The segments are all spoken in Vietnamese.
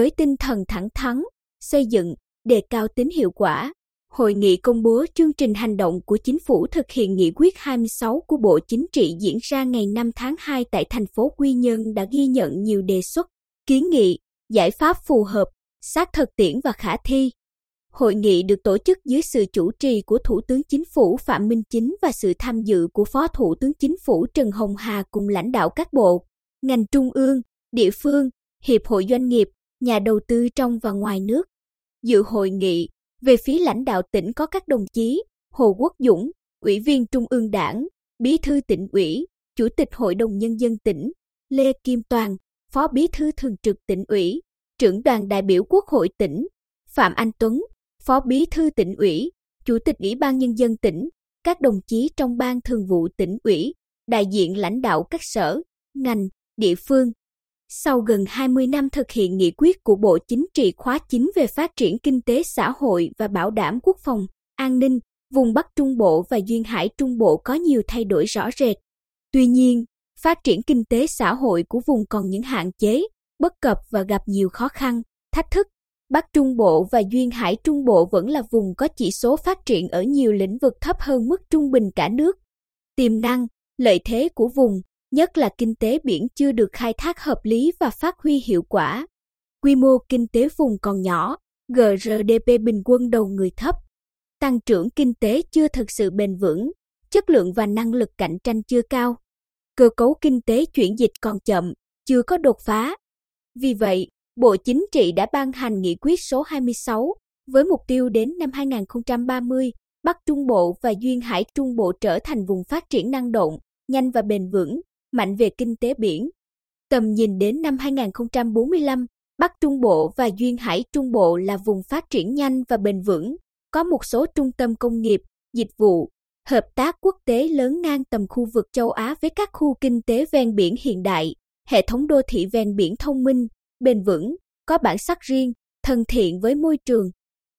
với tinh thần thẳng thắn, xây dựng, đề cao tính hiệu quả. Hội nghị công bố chương trình hành động của chính phủ thực hiện nghị quyết 26 của Bộ Chính trị diễn ra ngày 5 tháng 2 tại thành phố Quy Nhơn đã ghi nhận nhiều đề xuất, kiến nghị, giải pháp phù hợp, sát thực tiễn và khả thi. Hội nghị được tổ chức dưới sự chủ trì của Thủ tướng Chính phủ Phạm Minh Chính và sự tham dự của Phó Thủ tướng Chính phủ Trần Hồng Hà cùng lãnh đạo các bộ, ngành trung ương, địa phương, hiệp hội doanh nghiệp, nhà đầu tư trong và ngoài nước. Dự hội nghị, về phía lãnh đạo tỉnh có các đồng chí Hồ Quốc Dũng, Ủy viên Trung ương Đảng, Bí thư tỉnh ủy, Chủ tịch Hội đồng Nhân dân tỉnh, Lê Kim Toàn, Phó Bí thư Thường trực tỉnh ủy, trưởng đoàn đại biểu Quốc hội tỉnh, Phạm Anh Tuấn, Phó Bí thư tỉnh ủy, Chủ tịch Ủy ban Nhân dân tỉnh, các đồng chí trong ban thường vụ tỉnh ủy, đại diện lãnh đạo các sở, ngành, địa phương. Sau gần 20 năm thực hiện nghị quyết của Bộ Chính trị khóa 9 về phát triển kinh tế xã hội và bảo đảm quốc phòng, an ninh, vùng Bắc Trung Bộ và Duyên Hải Trung Bộ có nhiều thay đổi rõ rệt. Tuy nhiên, phát triển kinh tế xã hội của vùng còn những hạn chế, bất cập và gặp nhiều khó khăn, thách thức. Bắc Trung Bộ và Duyên Hải Trung Bộ vẫn là vùng có chỉ số phát triển ở nhiều lĩnh vực thấp hơn mức trung bình cả nước. Tiềm năng, lợi thế của vùng, nhất là kinh tế biển chưa được khai thác hợp lý và phát huy hiệu quả. Quy mô kinh tế vùng còn nhỏ, GRDP bình quân đầu người thấp. Tăng trưởng kinh tế chưa thực sự bền vững, chất lượng và năng lực cạnh tranh chưa cao. Cơ cấu kinh tế chuyển dịch còn chậm, chưa có đột phá. Vì vậy, Bộ Chính trị đã ban hành nghị quyết số 26 với mục tiêu đến năm 2030, Bắc Trung Bộ và Duyên Hải Trung Bộ trở thành vùng phát triển năng động, nhanh và bền vững, mạnh về kinh tế biển. Tầm nhìn đến năm 2045, Bắc Trung Bộ và Duyên Hải Trung Bộ là vùng phát triển nhanh và bền vững, có một số trung tâm công nghiệp, dịch vụ, hợp tác quốc tế lớn ngang tầm khu vực châu Á với các khu kinh tế ven biển hiện đại, hệ thống đô thị ven biển thông minh, bền vững, có bản sắc riêng, thân thiện với môi trường.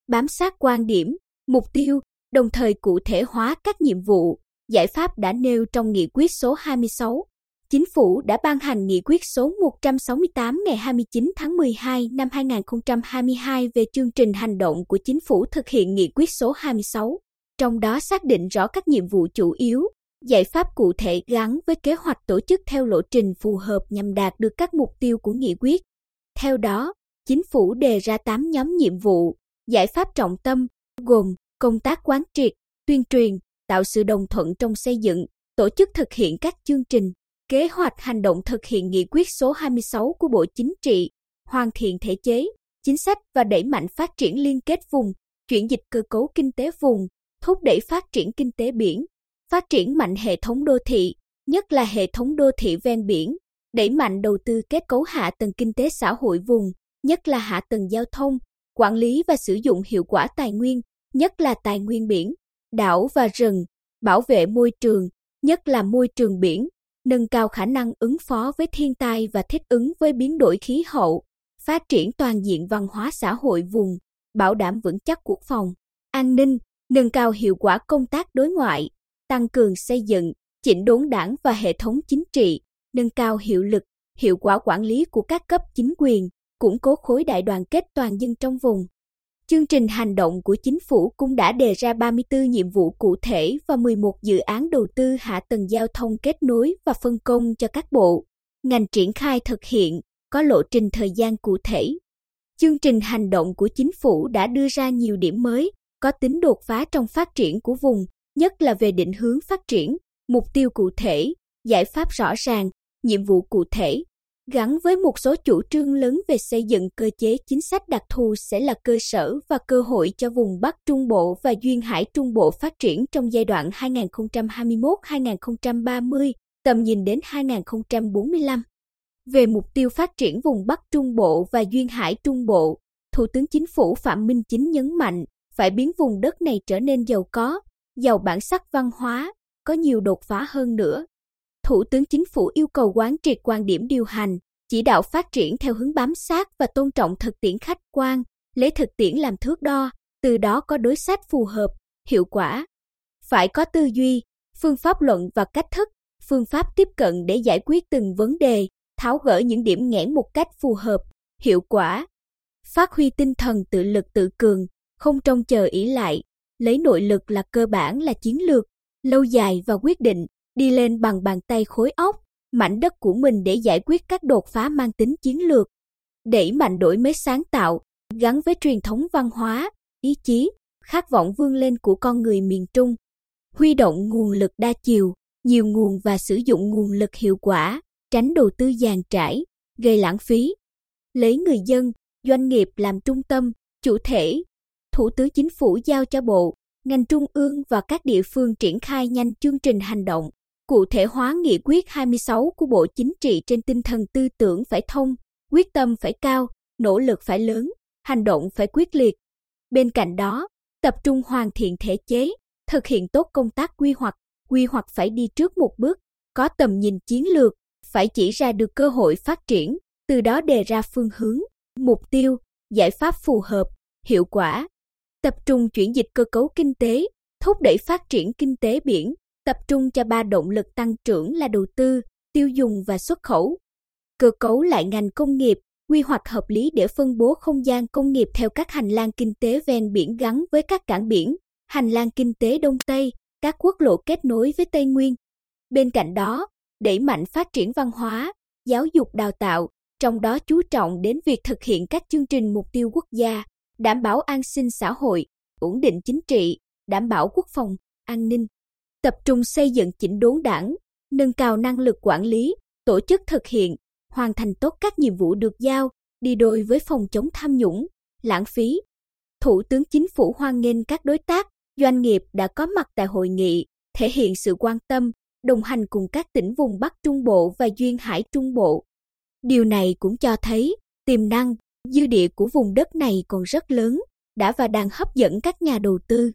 Bám sát quan điểm, mục tiêu, đồng thời cụ thể hóa các nhiệm vụ, giải pháp đã nêu trong nghị quyết số 26. Chính phủ đã ban hành nghị quyết số 168 ngày 29 tháng 12 năm 2022 về chương trình hành động của chính phủ thực hiện nghị quyết số 26, trong đó xác định rõ các nhiệm vụ chủ yếu, giải pháp cụ thể gắn với kế hoạch tổ chức theo lộ trình phù hợp nhằm đạt được các mục tiêu của nghị quyết. Theo đó, chính phủ đề ra 8 nhóm nhiệm vụ, giải pháp trọng tâm, gồm công tác quán triệt, tuyên truyền, tạo sự đồng thuận trong xây dựng, tổ chức thực hiện các chương trình, kế hoạch hành động thực hiện nghị quyết số 26 của Bộ Chính trị, hoàn thiện thể chế, chính sách và đẩy mạnh phát triển liên kết vùng, chuyển dịch cơ cấu kinh tế vùng, thúc đẩy phát triển kinh tế biển, phát triển mạnh hệ thống đô thị, nhất là hệ thống đô thị ven biển, đẩy mạnh đầu tư kết cấu hạ tầng kinh tế xã hội vùng, nhất là hạ tầng giao thông, quản lý và sử dụng hiệu quả tài nguyên, nhất là tài nguyên biển, đảo và rừng, bảo vệ môi trường, nhất là môi trường biển, nâng cao khả năng ứng phó với thiên tai và thích ứng với biến đổi khí hậu, phát triển toàn diện văn hóa xã hội vùng, bảo đảm vững chắc quốc phòng, an ninh, nâng cao hiệu quả công tác đối ngoại, tăng cường xây dựng, chỉnh đốn đảng và hệ thống chính trị, nâng cao hiệu lực, hiệu quả quản lý của các cấp chính quyền, củng cố khối đại đoàn kết toàn dân trong vùng. Chương trình hành động của chính phủ cũng đã đề ra 34 nhiệm vụ cụ thể và 11 dự án đầu tư hạ tầng giao thông kết nối và phân công cho các bộ, ngành triển khai thực hiện, có lộ trình thời gian cụ thể. Chương trình hành động của chính phủ đã đưa ra nhiều điểm mới, có tính đột phá trong phát triển của vùng, nhất là về định hướng phát triển, mục tiêu cụ thể, giải pháp rõ ràng, nhiệm vụ cụ thể, gắn với một số chủ trương lớn về xây dựng cơ chế chính sách đặc thù sẽ là cơ sở và cơ hội cho vùng Bắc Trung Bộ và Duyên Hải Trung Bộ phát triển trong giai đoạn 2021-2030, tầm nhìn đến 2045. Về mục tiêu phát triển vùng Bắc Trung Bộ và Duyên Hải Trung Bộ, Thủ tướng Chính phủ Phạm Minh Chính nhấn mạnh phải biến vùng đất này trở nên giàu có, giàu bản sắc văn hóa, có nhiều đột phá hơn nữa. Thủ tướng Chính phủ yêu cầu quán triệt quan điểm điều hành, chỉ đạo phát triển theo hướng bám sát và tôn trọng thực tiễn khách quan, lấy thực tiễn làm thước đo, từ đó có đối sách phù hợp, hiệu quả. Phải có tư duy, phương pháp luận và cách thức, phương pháp tiếp cận để giải quyết từng vấn đề, tháo gỡ những điểm nghẽn một cách phù hợp, hiệu quả, phát huy tinh thần tự lực tự cường, không trông chờ ỷ lại, lấy nội lực là cơ bản là chiến lược, lâu dài và quyết định, đi lên bằng bàn tay khối óc, mảnh đất của mình để giải quyết các đột phá mang tính chiến lược, đẩy mạnh đổi mới sáng tạo, gắn với truyền thống văn hóa, ý chí, khát vọng vươn lên của con người miền Trung. Huy động nguồn lực đa chiều, nhiều nguồn và sử dụng nguồn lực hiệu quả, tránh đầu tư dàn trải, gây lãng phí. Lấy người dân, doanh nghiệp làm trung tâm, chủ thể. Thủ tướng Chính phủ giao cho Bộ, ngành trung ương và các địa phương triển khai nhanh chương trình hành động, cụ thể hóa nghị quyết 26 của Bộ Chính trị trên tinh thần tư tưởng phải thông, quyết tâm phải cao, nỗ lực phải lớn, hành động phải quyết liệt. Bên cạnh đó, tập trung hoàn thiện thể chế, thực hiện tốt công tác quy hoạch, quy hoạch phải đi trước một bước, có tầm nhìn chiến lược, phải chỉ ra được cơ hội phát triển, từ đó đề ra phương hướng, mục tiêu, giải pháp phù hợp, hiệu quả. Tập trung chuyển dịch cơ cấu kinh tế, thúc đẩy phát triển kinh tế biển, tập trung cho ba động lực tăng trưởng là đầu tư, tiêu dùng và xuất khẩu. Cơ cấu lại ngành công nghiệp, quy hoạch hợp lý để phân bố không gian công nghiệp theo các hành lang kinh tế ven biển gắn với các cảng biển, hành lang kinh tế Đông Tây, các quốc lộ kết nối với Tây Nguyên. Bên cạnh đó, đẩy mạnh phát triển văn hóa, giáo dục đào tạo, trong đó chú trọng đến việc thực hiện các chương trình mục tiêu quốc gia, đảm bảo an sinh xã hội, ổn định chính trị, đảm bảo quốc phòng, an ninh. Tập trung xây dựng chỉnh đốn đảng, nâng cao năng lực quản lý, tổ chức thực hiện, hoàn thành tốt các nhiệm vụ được giao, đi đôi với phòng chống tham nhũng, lãng phí. Thủ tướng Chính phủ hoan nghênh các đối tác, doanh nghiệp đã có mặt tại hội nghị, thể hiện sự quan tâm, đồng hành cùng các tỉnh vùng Bắc Trung Bộ và Duyên Hải Trung Bộ. Điều này cũng cho thấy tiềm năng, dư địa của vùng đất này còn rất lớn, đã và đang hấp dẫn các nhà đầu tư.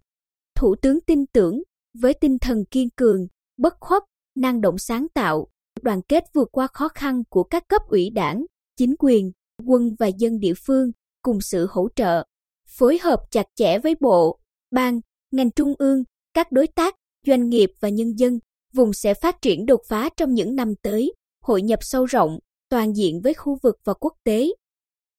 Thủ tướng tin tưởng, với tinh thần kiên cường, bất khuất, năng động sáng tạo, đoàn kết vượt qua khó khăn của các cấp ủy đảng, chính quyền, quân và dân địa phương, cùng sự hỗ trợ, phối hợp chặt chẽ với bộ, ban, ngành trung ương, các đối tác, doanh nghiệp và nhân dân, vùng sẽ phát triển đột phá trong những năm tới, hội nhập sâu rộng, toàn diện với khu vực và quốc tế.